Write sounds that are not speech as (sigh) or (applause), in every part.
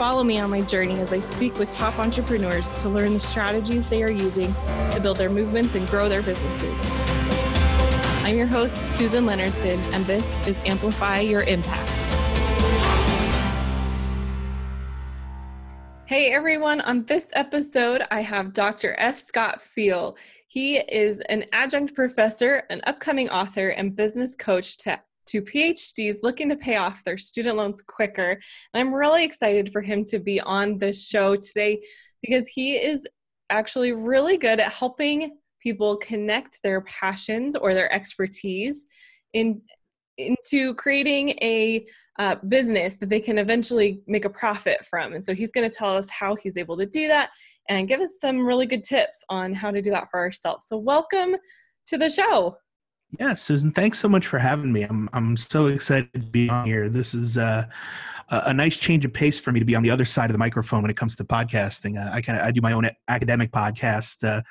Follow me on my journey as I speak with top entrepreneurs to learn the strategies they are using to build their movements and grow their businesses. I'm your host, Susan Leonardson, and this is Amplify Your Impact. Hey everyone, on this episode, I have Dr. F. Scott Feil. He is an adjunct professor, an upcoming author, and business coach to, to PhDs looking to pay off their student loans quicker. And I'm really excited for him to be on this show today because he is actually really good at helping people connect their passions or their expertise in into creating a uh, business that they can eventually make a profit from. And so he's going to tell us how he's able to do that and give us some really good tips on how to do that for ourselves. So, welcome to the show. Yeah, Susan, thanks so much for having me. I'm I'm so excited to be on here. This is uh, a nice change of pace for me to be on the other side of the microphone when it comes to podcasting. Uh, I kind of I do my own academic podcast uh,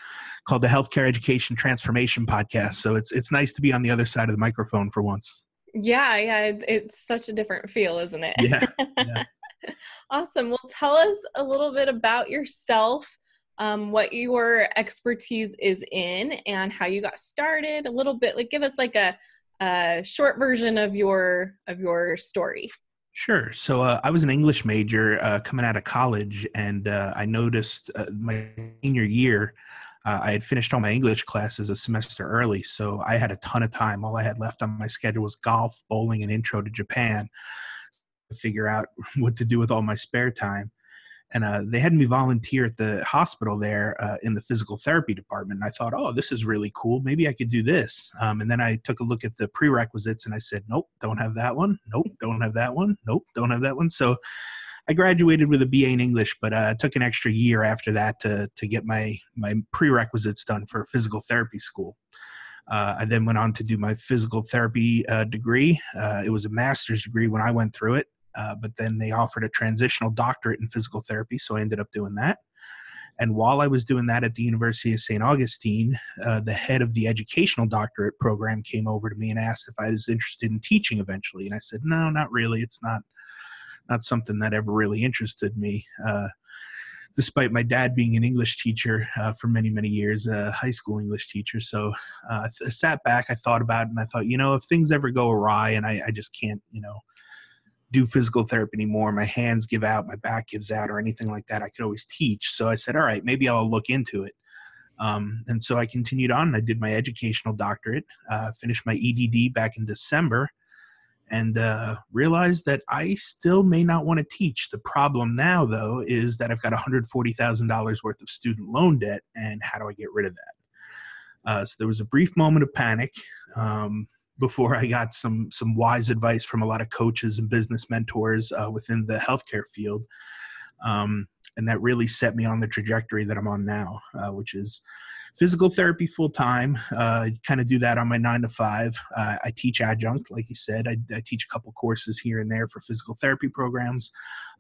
called the Healthcare Education Transformation Podcast. So it's it's nice to be on the other side of the microphone for once. Yeah, yeah, it's such a different feel, isn't it? Yeah. yeah. (laughs) awesome. Well, tell us a little bit about yourself, um, what your expertise is in, and how you got started. A little bit, like, give us like a, a short version of your of your story. Sure. So uh, I was an English major uh, coming out of college, and uh, I noticed uh, my senior year uh, I had finished all my English classes a semester early, so I had a ton of time. All I had left on my schedule was golf, bowling, and intro to Japan to figure out (laughs) what to do with all my spare time. And uh, they had me volunteer at the hospital there uh, in the physical therapy department. And I thought, oh, this is really cool. Maybe I could do this. Um, and then I took a look at the prerequisites and I said, nope, don't have that one. Nope, don't have that one. Nope, don't have that one. So I graduated with a BA in English, but uh, took an extra year after that to to get my my prerequisites done for physical therapy school. Uh, I then went on to do my physical therapy uh, degree. Uh, it was a master's degree when I went through it, uh, but then they offered a transitional doctorate in physical therapy, so I ended up doing that. And while I was doing that at the University of St. Augustine, uh, the head of the educational doctorate program came over to me and asked if I was interested in teaching eventually. And I said, no, not really. It's not not something that ever really interested me. Uh, despite my dad being an English teacher uh, for many, many years, a high school English teacher. So uh, I sat back, I thought about it, and I thought, you know, if things ever go awry and I, I just can't, you know, do physical therapy anymore, my hands give out, my back gives out, or anything like that, I could always teach. So I said, all right, maybe I'll look into it. Um, and so I continued on. I did my educational doctorate, uh, finished my EDD back in December, and uh, realized that I still may not want to teach. The problem now, though, is that I've got $140,000 worth of student loan debt, and how do I get rid of that? Uh, so there was a brief moment of panic um, before I got some some wise advice from a lot of coaches and business mentors uh, within the healthcare field, um, and that really set me on the trajectory that I'm on now, uh, which is physical therapy full time. Uh, kind of do that on my nine to five. Uh, I teach adjunct, like you said. I, I, teach a couple courses here and there for physical therapy programs.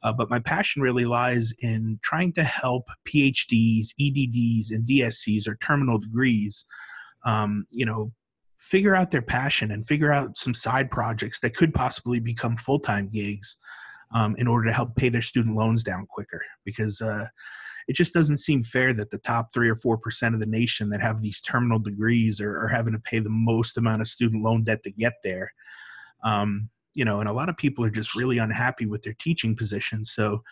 Uh, but my passion really lies in trying to help PhDs, EDDs, and DSCs or terminal degrees, um, you know, figure out their passion and figure out some side projects that could possibly become full time gigs. Um, in order to help pay their student loans down quicker, because uh, it just doesn't seem fair that the top three or four percent of the nation that have these terminal degrees are, are, having to pay the most amount of student loan debt to get there. Um, you know, and a lot of people are just really unhappy with their teaching positions. So,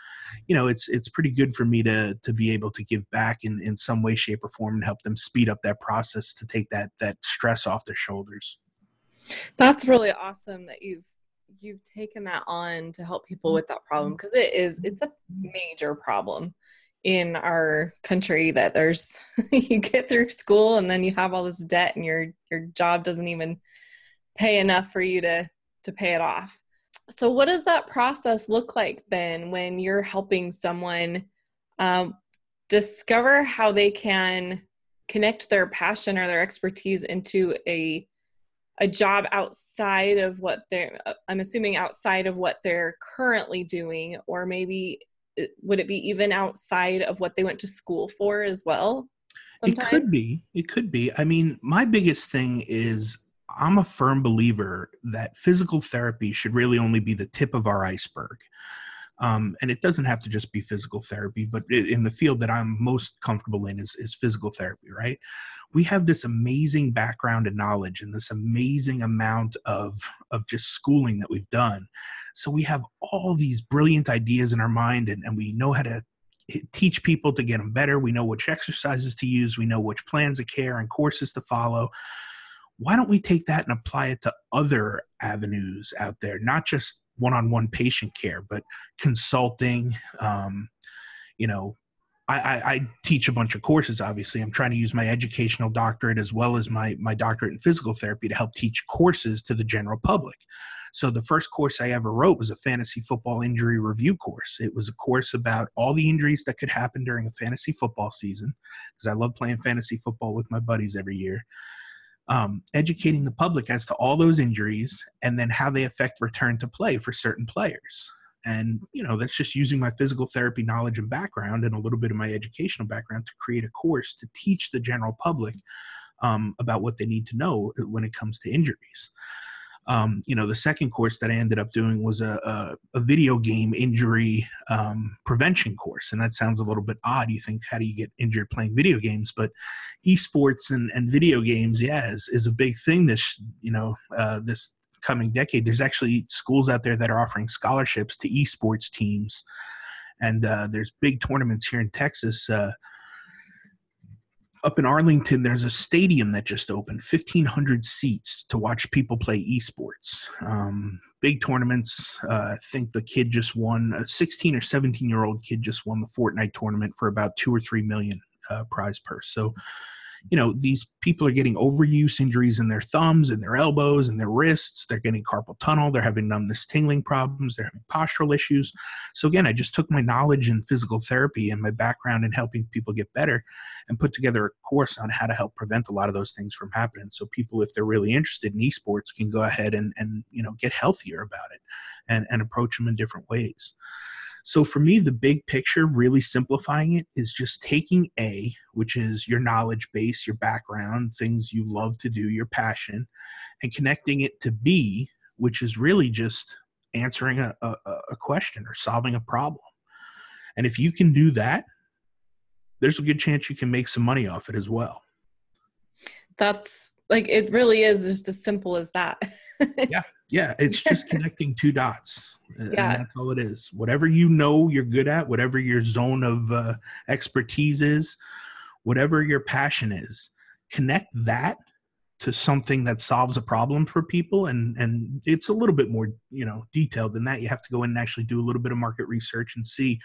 you know, it's it's pretty good for me to to be able to give back in in some way, shape, or form and help them speed up that process to take that that stress off their shoulders. That's really awesome that you've you've taken that on to help people with that problem because it is it's a major problem in our country that there's (laughs) you get through school and then you have all this debt and your your job doesn't even pay enough for you to to pay it off. So what does that process look like then when you're helping someone um, discover how they can connect their passion or their expertise into a a job outside of what they're i'm assuming outside of what they're currently doing or maybe uh, would it be even outside of what they went to school for as well sometime? it could be it could be i mean my biggest thing is i'm a firm believer that physical therapy should really only be the tip of our iceberg um, and it doesn't have to just be physical therapy, but in the field that I'm most comfortable in is, is physical therapy, right? We have this amazing background and knowledge and this amazing amount of, of just schooling that we've done. So we have all these brilliant ideas in our mind and, and we know how to teach people to get them better. We know which exercises to use. We know which plans of care and courses to follow why don't we take that and apply it to other avenues out there not just one-on-one patient care, but consulting. Um, you know, I, I, I, teach a bunch of courses. Obviously, I'm trying to use my educational doctorate as well as my my doctorate in physical therapy to help teach courses to the general public. So the first course I ever wrote was a fantasy football injury review course. It was a course about all the injuries that could happen during a fantasy football season because I love playing fantasy football with my buddies every year um, educating the public as to all those injuries and then how they affect return to play for certain players. And, you know, that's just using my physical therapy knowledge and background and a little bit of my educational background to create a course to teach the general public um, about what they need to know when it comes to injuries um, you know, the second course that I ended up doing was a, a, a video game injury um, prevention course. And that sounds a little bit odd. You think, how do you get injured playing video games? But esports and, and video games, yeah, is, is a big thing this, you know, uh, this coming decade. There's actually schools out there that are offering scholarships to esports teams. And uh, there's big tournaments here in Texas. Uh, up in Arlington, there's a stadium that just opened, 1,500 seats to watch people play esports. Um, big tournaments. Uh, I think the kid just won, a 16 or 17 year old kid just won the Fortnite tournament for about two or three million uh, prize purse. So you know these people are getting overuse injuries in their thumbs and their elbows and their wrists. They're getting carpal tunnel. They're having numbness tingling problems. They're having postural issues. So again i just took my knowledge in physical therapy and my background in helping people get better and put together a course on how to help prevent a lot of those things from happening. So people if they're really interested in esports can go ahead and and you know get healthier about it and and approach them in different ways so for me, the big picture, really simplifying it, is just taking A, which is your knowledge base, your background, things you love to do, your passion, and connecting it to B, which is really just answering a, a, a question or solving a problem. And if you can do that, there's a good chance you can make some money off it as well. That's like it really is just as simple as that. (laughs) yeah, yeah. It's just connecting two dots yeah. And that's all it is. Whatever you know you're good at, whatever your zone of uh, expertise is, whatever your passion is, connect that to something that solves a problem for people and and it's a little bit more you know detailed than that you have to go in and actually do a little bit of market research and see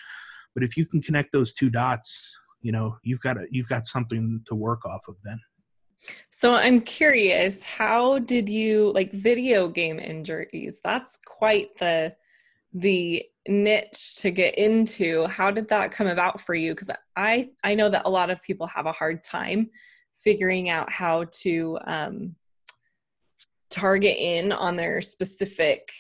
but if you can connect those two dots you know you've got a you've got something to work off of then so I'm curious, how did you like video game injuries? That's quite the the niche to get into how did that come about for you? Because i i know that a lot of people have a hard time figuring out how to um, target in on their specific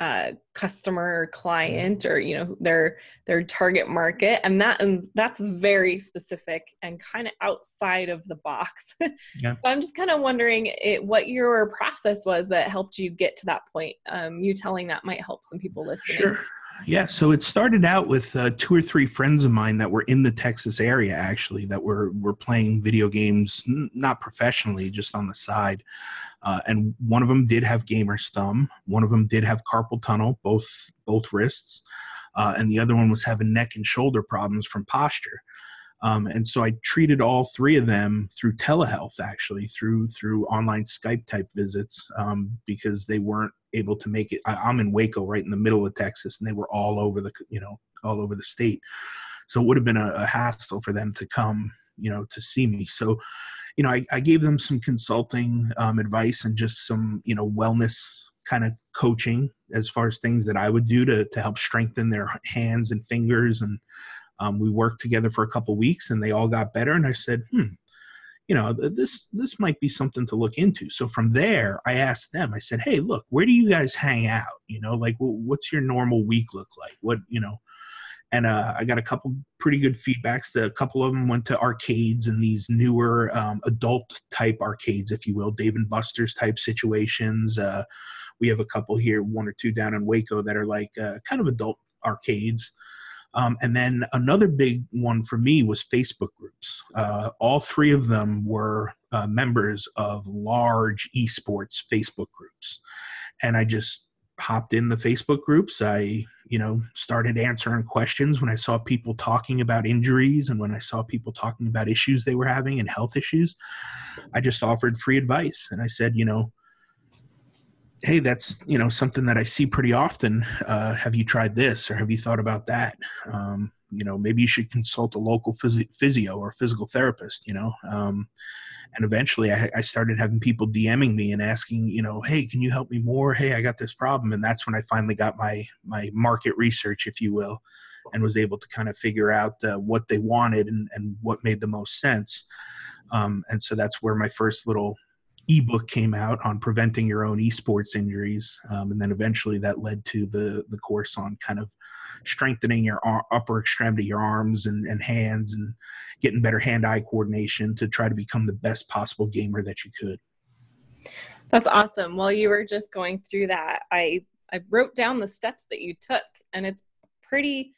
uh, customer client or you know their their target market and that and that's very specific and kind of outside of the box. (laughs) Yeah. so i'm just kind of wondering it, what your process was that helped you get to that point um, you telling that might help some people listening. Sure yeah, so it started out with uh, two or three friends of mine that were in the Texas area, actually, that were were playing video games, n- not professionally, just on the side. Uh, and one of them did have gamer's thumb. One of them did have carpal tunnel, both both wrists, uh, and the other one was having neck and shoulder problems from posture. Um, and so I treated all three of them through telehealth, actually through through online Skype type visits, um, because they weren't able to make it. I, am in Waco, right in the middle of Texas, and they were all over the you know all over the state. So it would have been a, a hassle for them to come, you know, to see me. So, you know, I, I gave them some consulting um, advice and just some you know wellness kind of coaching as far as things that I would do to to help strengthen their hands and fingers and Um, we worked together for a couple weeks, and they all got better. And I said, "Hmm, you know, this this might be something to look into." So from there, I asked them. I said, "Hey, look, where do you guys hang out? You know, like what's your normal week look like? What you know?" and uh, I got a couple pretty good feedbacks. The, a couple of them went to arcades and these newer um, adult type arcades, if you will, Dave and Buster's type situations. Uh, we have a couple here, one or two down in Waco that are like uh, kind of adult arcades. Um, and then another big one for me was Facebook groups. Uh, all three of them were uh, members of large esports Facebook groups. And I just hopped in the Facebook groups. I, you know, started answering questions when I saw people talking about injuries and when I saw people talking about issues they were having and health issues. I just offered free advice and I said, you know, hey, that's you know something that I see pretty often. Uh, have you tried this or have you thought about that? Um, you know, maybe you should consult a local physio or physical therapist. You know. Um, and eventually I, I, started having people DMing me and asking, you know, hey, can you help me more? Hey, I got this problem, and that's when I finally got my my market research, if you will, and was able to kind of figure out uh, what they wanted and, and what made the most sense. Um, and so that's where my first little ebook came out on preventing your own esports injuries, um, and then eventually that led to the the course on kind of strengthening your upper extremity, your arms and, and hands, and getting better hand-eye coordination to try to become the best possible gamer that you could. That's awesome. While you were just going through that, I I wrote down the steps that you took, and it's pretty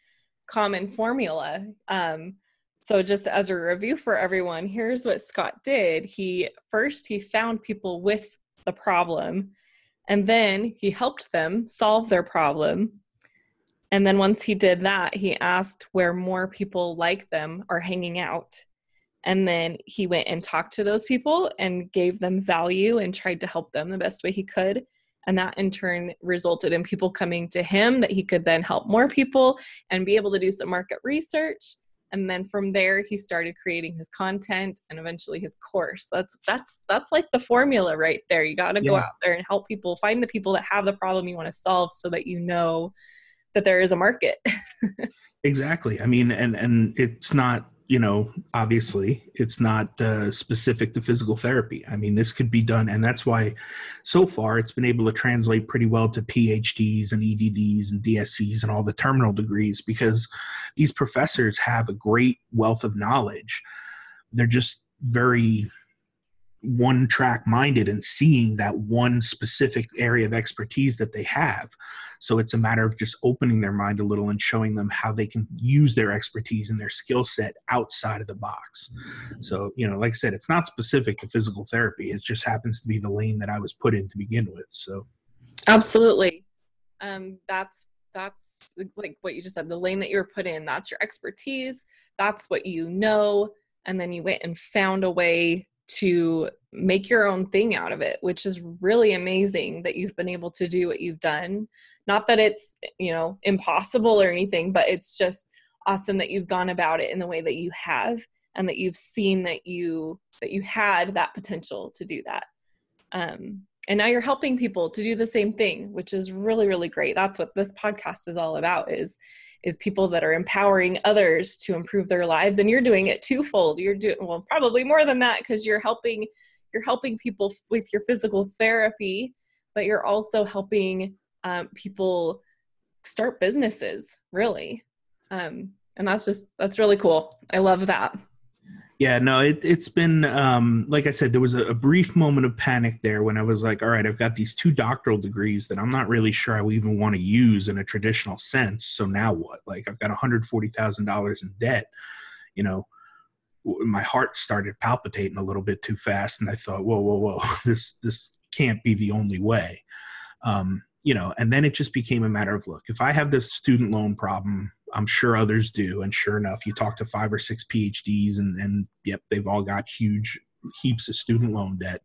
common formula. Um, so just as a review for everyone, here's what Scott did. He first he found people with the problem and then he helped them solve their problem. And then once he did that, he asked where more people like them are hanging out. And then he went and talked to those people and gave them value and tried to help them the best way he could. And that in turn resulted in people coming to him that he could then help more people and be able to do some market research and then from there he started creating his content and eventually his course. That's that's that's like the formula right there. You got to yeah. go out there and help people find the people that have the problem you want to solve so that you know that there is a market. (laughs) Exactly. I mean and and it's not you know, obviously it's not uh, specific to physical therapy. I mean, this could be done, and that's why so far it's been able to translate pretty well to PhDs and EDDs and DSCs and all the terminal degrees because these professors have a great wealth of knowledge. They're just very one track minded and seeing that one specific area of expertise that they have. So it's a matter of just opening their mind a little and showing them how they can use their expertise and their skill set outside of the box. So, you know, like I said, it's not specific to physical therapy. It just happens to be the lane that I was put in to begin with. So Absolutely. Um, that's that's like what you just said, the lane that you were put in, that's your expertise, that's what you know, and then you went and found a way to make your own thing out of it, which is really amazing that you've been able to do what you've done. Not that it's, you know, impossible or anything, but it's just awesome that you've gone about it in the way that you have and that you've seen that you that you had that potential to do that. Um, and now you're helping people to do the same thing which is really really great. That's what this podcast is all about is is people that are empowering others to improve their lives. And you're doing it twofold. You're doing well probably more than that because you're helping you're helping people with your physical therapy but you're also helping um, people start businesses really. Um, and that's just that's really cool. I love that yeah, no, it, has been, um, like I said, there was a, a, brief moment of panic there when I was like, all right, I've got these two doctoral degrees that I'm not really sure I even want to use in a traditional sense. So now what? Like, I've got $140,000 in debt. You know, my heart started palpitating a little bit too fast. And I thought, whoa, whoa, whoa, (laughs) this, this can't be the only way. Um, you know, and then it just became a matter of look, if I have this student loan problem, I'm sure others do. And sure enough, you talk to five or six PhDs, and, and yep, they've all got huge heaps of student loan debt.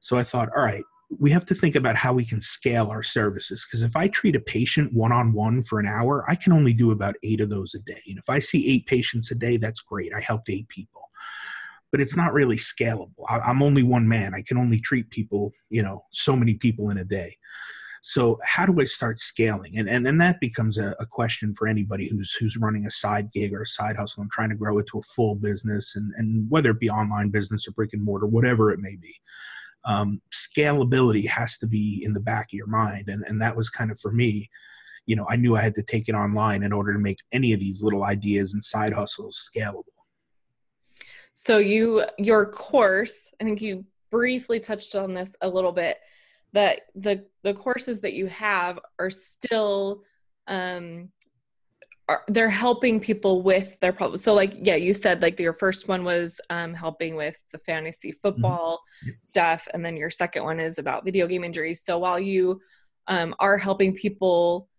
So I thought, all right, we have to think about how we can scale our services. Because if I treat a patient one on one for an hour, I can only do about eight of those a day. And if I see eight patients a day, that's great. I helped eight people. But it's not really scalable. I'm only one man. I can only treat people, you know, so many people in a day. So how do I start scaling? And and that becomes a, a, question for anybody who's who's running a side gig or a side hustle and trying to grow it to a full business, and and whether it be online business or brick and mortar, whatever it may be. Um, scalability has to be in the back of your mind, and and that was kind of for me. You know, I knew I had to take it online in order to make any of these little ideas and side hustles scalable. So you your course, I think you briefly touched on this a little bit that the the courses that you have are still um are, they're helping people with their problems. So like yeah, you said like your first one was um helping with the fantasy mm-hmm. football mm-hmm. stuff and then your second one is about video game injuries. So while you um are helping people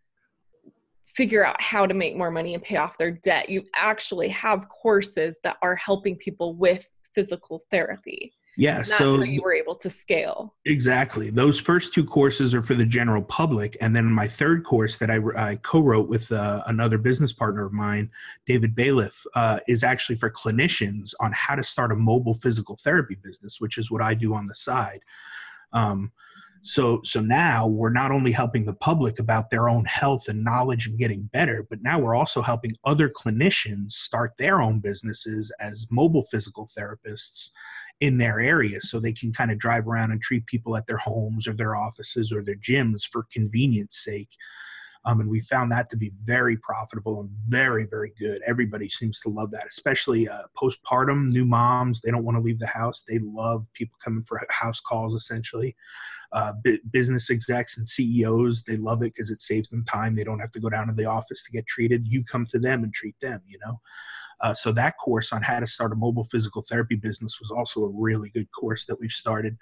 figure out how to make more money and pay off their debt, you actually have courses that are helping people with physical therapy yeah so you were able to scale. Exactly. Those first two courses are for the general public and then my third course that i, I co-wrote with uh, another business partner of mine david bailiff uh, is actually for clinicians on how to start a mobile physical therapy business which is what i do on the side. Um, so so now we're not only helping the public about their own health and knowledge and getting better but now we're also helping other clinicians start their own businesses as mobile physical therapists in their area so they can kind of drive around and treat people at their homes or their offices or their gyms for convenience sake. Um, and we found that to be very profitable and very, very good. Everybody seems to love that, especially uh, postpartum, new moms. They don't want to leave the house. They love people coming for house calls, essentially. Uh, business execs and CEOs, they love it because it saves them time. They don't have to go down to the office to get treated. You come to them and treat them, you know? Uh, so that course on how to start a mobile physical therapy business was also a really good course that we've started.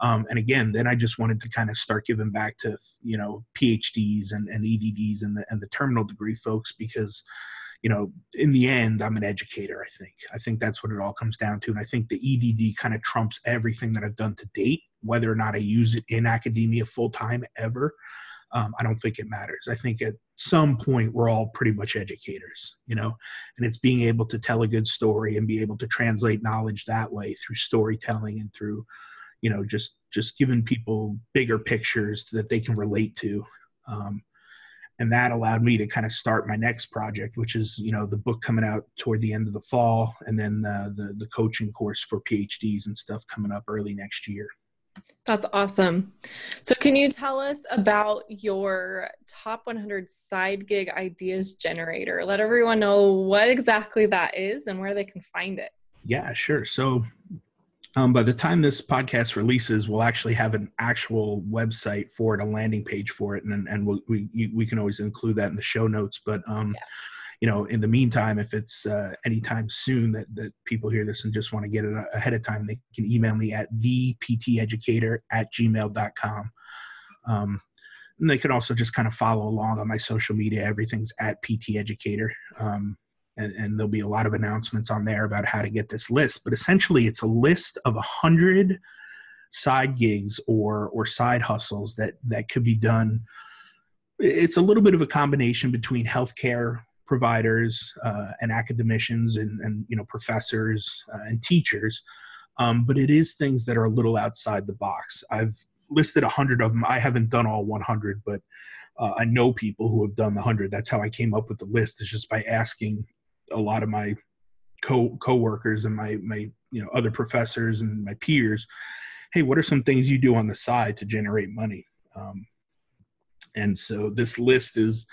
Um, and again, then I just wanted to kind of start giving back to you know PhDs and, and EDDs and the and the terminal degree folks because you know in the end I'm an educator. I think I think that's what it all comes down to, and I think the EDD kind of trumps everything that I've done to date, whether or not I use it in academia full time ever um, I don't think it matters. I think at some point we're all pretty much educators, you know, and it's being able to tell a good story and be able to translate knowledge that way through storytelling and through, you know, just just giving people bigger pictures that they can relate to. Um, and that allowed me to kind of start my next project, which is you know the book coming out toward the end of the fall, and then the the, the coaching course for PhDs and stuff coming up early next year. That's awesome. So, can you tell us about your top 100 side gig ideas generator? Let everyone know what exactly that is and where they can find it. Yeah, sure. So, um, by the time this podcast releases, we'll actually have an actual website for it, a landing page for it, and and we'll, we we can always include that in the show notes. But um, yeah you know, in the meantime, if it's uh, anytime soon that, that people hear this and just want to get it ahead of time, they can email me at thepteducator at gmail.com. Um, and they can also just kind of follow along on my social media. Everything's at PT Educator. Um, and, and, there'll be a lot of announcements on there about how to get this list. But essentially, it's a list of a hundred side gigs or or side hustles that that could be done. It's a little bit of a combination between healthcare providers uh, and academicians and, and you know professors uh, and teachers um, but it is things that are a little outside the box i've listed a hundred of them i haven't done all 100 but uh, i know people who have done the 100 that's how i came up with the list is just by asking a lot of my co co-workers and my my you know other professors and my peers hey what are some things you do on the side to generate money um, and so this list is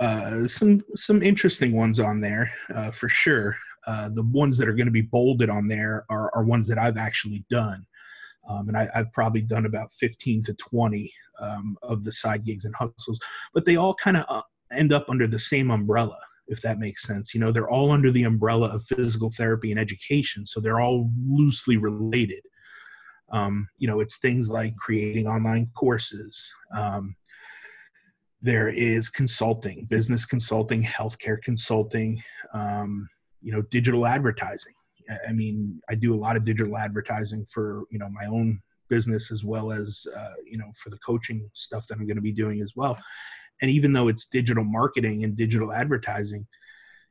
uh, some some interesting ones on there uh, for sure. Uh, the ones that are going to be bolded on there are, are ones that I've actually done. Um, and I, have probably done about 15 to 20 um, of the side gigs and hustles, but they all kind of uh, end up under the same umbrella, if that makes sense. You know, they're all under the umbrella of physical therapy and education, so they're all loosely related. Um, you know, it's things like creating online courses, um, there is consulting, business consulting, healthcare consulting, um, you know, digital advertising. I mean, I do a lot of digital advertising for you know my own business as well as uh, you know for the coaching stuff that I'm going to be doing as well. And even though it's digital marketing and digital advertising,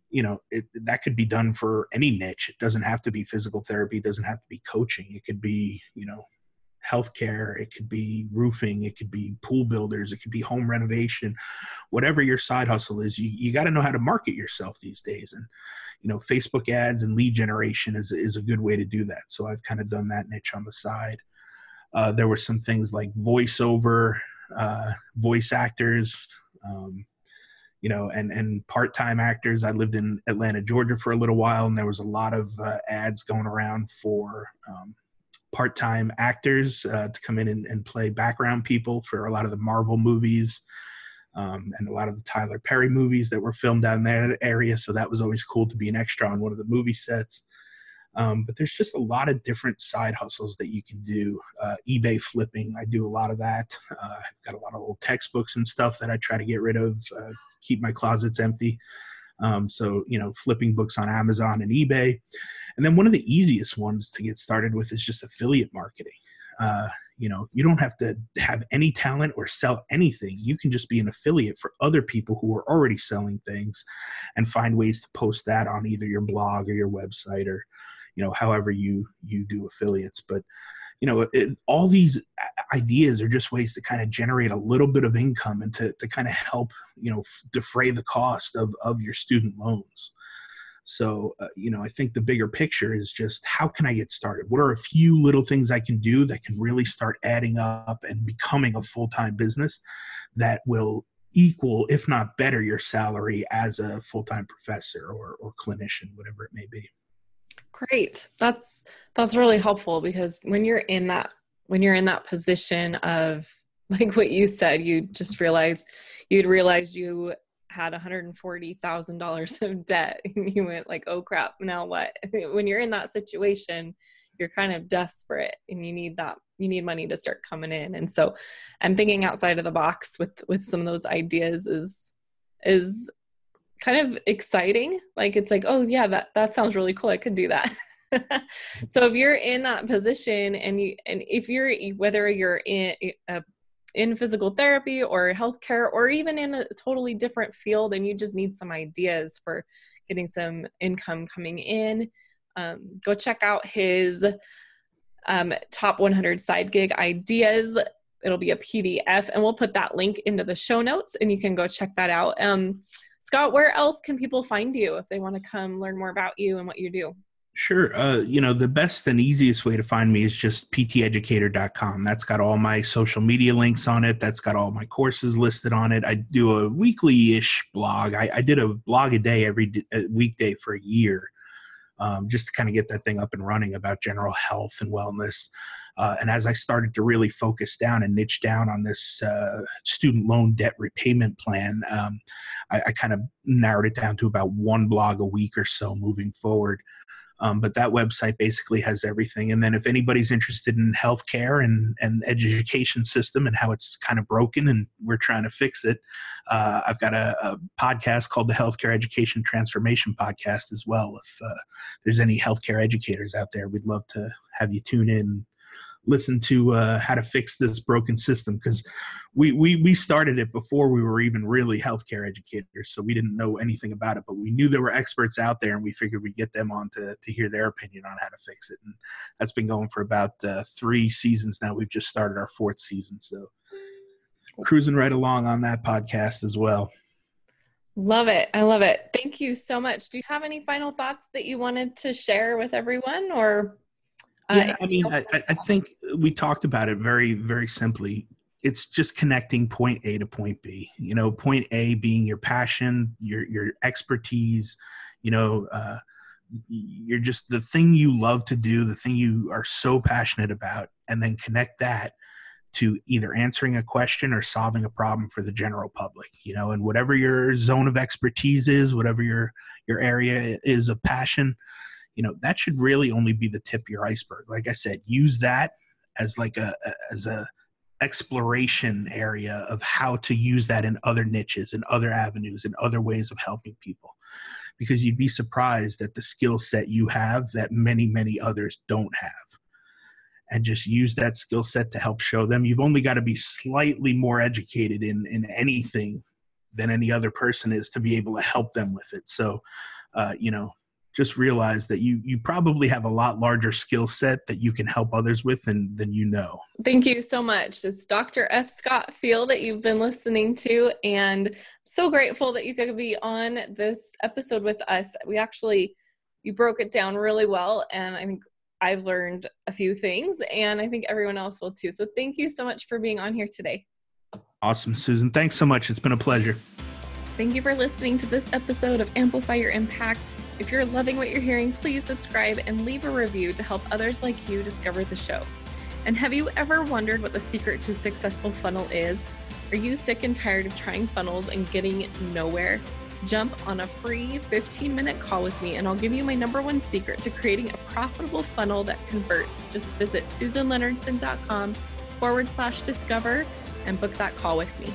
you know it, that could be done for any niche. It doesn't have to be physical therapy. It doesn't have to be coaching. It could be you know healthcare, it could be roofing, it could be pool builders, it could be home renovation, whatever your side hustle is, you, you got to know how to market yourself these days. And, you know, Facebook ads and lead generation is, is a good way to do that. So I've kind of done that niche on the side. Uh, there were some things like voiceover, uh, voice actors, um, you know, and and part-time actors. I lived in Atlanta, Georgia, for a little while, and there was a lot of uh, ads going around for um, part-time actors uh, to come in and, and, play background people for a lot of the Marvel movies. Um, and a lot of the Tyler Perry movies that were filmed down there in that area. So that was always cool to be an extra on one of the movie sets. Um, but there's just a lot of different side hustles that you can do. Uh, eBay flipping, I do a lot of that. Uh, I've got a lot of old textbooks and stuff that I try to get rid of, uh, keep my closets empty. Um, so, you know, flipping books on Amazon and eBay. And then one of the easiest ones to get started with is just affiliate marketing. Uh, you know, you don't have to have any talent or sell anything. You can just be an affiliate for other people who are already selling things and find ways to post that on either your blog or your website or you know however you you do affiliates. But you know it, all these ideas are just ways to kind of generate a little bit of income and to, to kind of help you know defray the cost of of your student loans. So uh, you know i think the bigger picture is just how can i get started? What are a few little things i can do that can really start adding up and becoming a full-time business that will equal if not better your salary as a full-time professor or, or clinician whatever it may be Great. That's that's really helpful because when you're in that when you're in that position of like what you said, you just realized you'd realized you had $140,000 of debt (laughs) and you went like, "Oh crap, now what?" (laughs) when you're in that situation, you're kind of desperate and you need that you need money to start coming in. And so I'm thinking outside of the box with with some of those ideas is is kind of exciting. Like it's like, oh yeah, that that sounds really cool. I could do that. (laughs) so if you're in that position and you and if you're whether you're in uh, in physical therapy or healthcare or even in a totally different field and you just need some ideas for getting some income coming in, um, go check out his um, top 100 side gig ideas. It'll be a PDF, and we'll put that link into the show notes, and you can go check that out. Um, Scott, where else can people find you if they want to come learn more about you and what you do? Sure. Uh, you know, the best and easiest way to find me is just pteducator.com. That's got all my social media links on it. That's got all my courses listed on it. I do a weekly ish blog. I, I, did a blog a day every d- weekday for a year um, just to kind of get that thing up and running about general health and wellness. Uh, and as I started to really focus down and niche down on this uh, student loan debt repayment plan, um, I, I kind of narrowed it down to about one blog a week or so moving forward. Um, but that website basically has everything. And then if anybody's interested in healthcare and and education system and how it's kind of broken and we're trying to fix it, uh, I've got a, a, podcast called the Healthcare Education Transformation Podcast as well. If uh, there's any healthcare educators out there, we'd love to have you tune in listen to uh, how to fix this broken system because we, we we started it before we were even really healthcare educators so we didn't know anything about it but we knew there were experts out there and we figured we'd get them on to, to hear their opinion on how to fix it and that's been going for about uh, three seasons now we've just started our fourth season so cruising right along on that podcast as well Love it. I love it. Thank you so much. Do you have any final thoughts that you wanted to share with everyone or yeah, I mean, I, I think we talked about it very, very simply. It's just connecting point A to point B. You know, point A being your passion, your your expertise. You know, uh, you're just the thing you love to do, the thing you are so passionate about, and then connect that to either answering a question or solving a problem for the general public. You know, and whatever your zone of expertise is, whatever your your area is of passion you know that should really only be the tip of your iceberg. Like i said use that as like a, as a exploration area of how to use that in other niches and other avenues and other ways of helping people. Because you'd be surprised at the skill set you have that many many others don't have. And just use that skill set to help show them. You've only got to be slightly more educated in in anything than any other person is to be able to help them with it. So uh, you know just realize that you you probably have a lot larger skill set that you can help others with than than you know. Thank you so much. It's Dr. F. Scott Feil that you've been listening to, and so grateful that you could be on this episode with us. We actually you broke it down really well, and I think I've learned a few things, and I think everyone else will too. So thank you so much for being on here today. Awesome, Susan. Thanks so much. It's been a pleasure. Thank you for listening to this episode of Amplify Your Impact. If you're loving what you're hearing, please subscribe and leave a review to help others like you discover the show. And have you ever wondered what the secret to a successful funnel is? Are you sick and tired of trying funnels and getting nowhere? Jump on a free 15 minute call with me, and I'll give you my number one secret to creating a profitable funnel that converts. Just visit susanleonardson.com forward slash discover and book that call with me.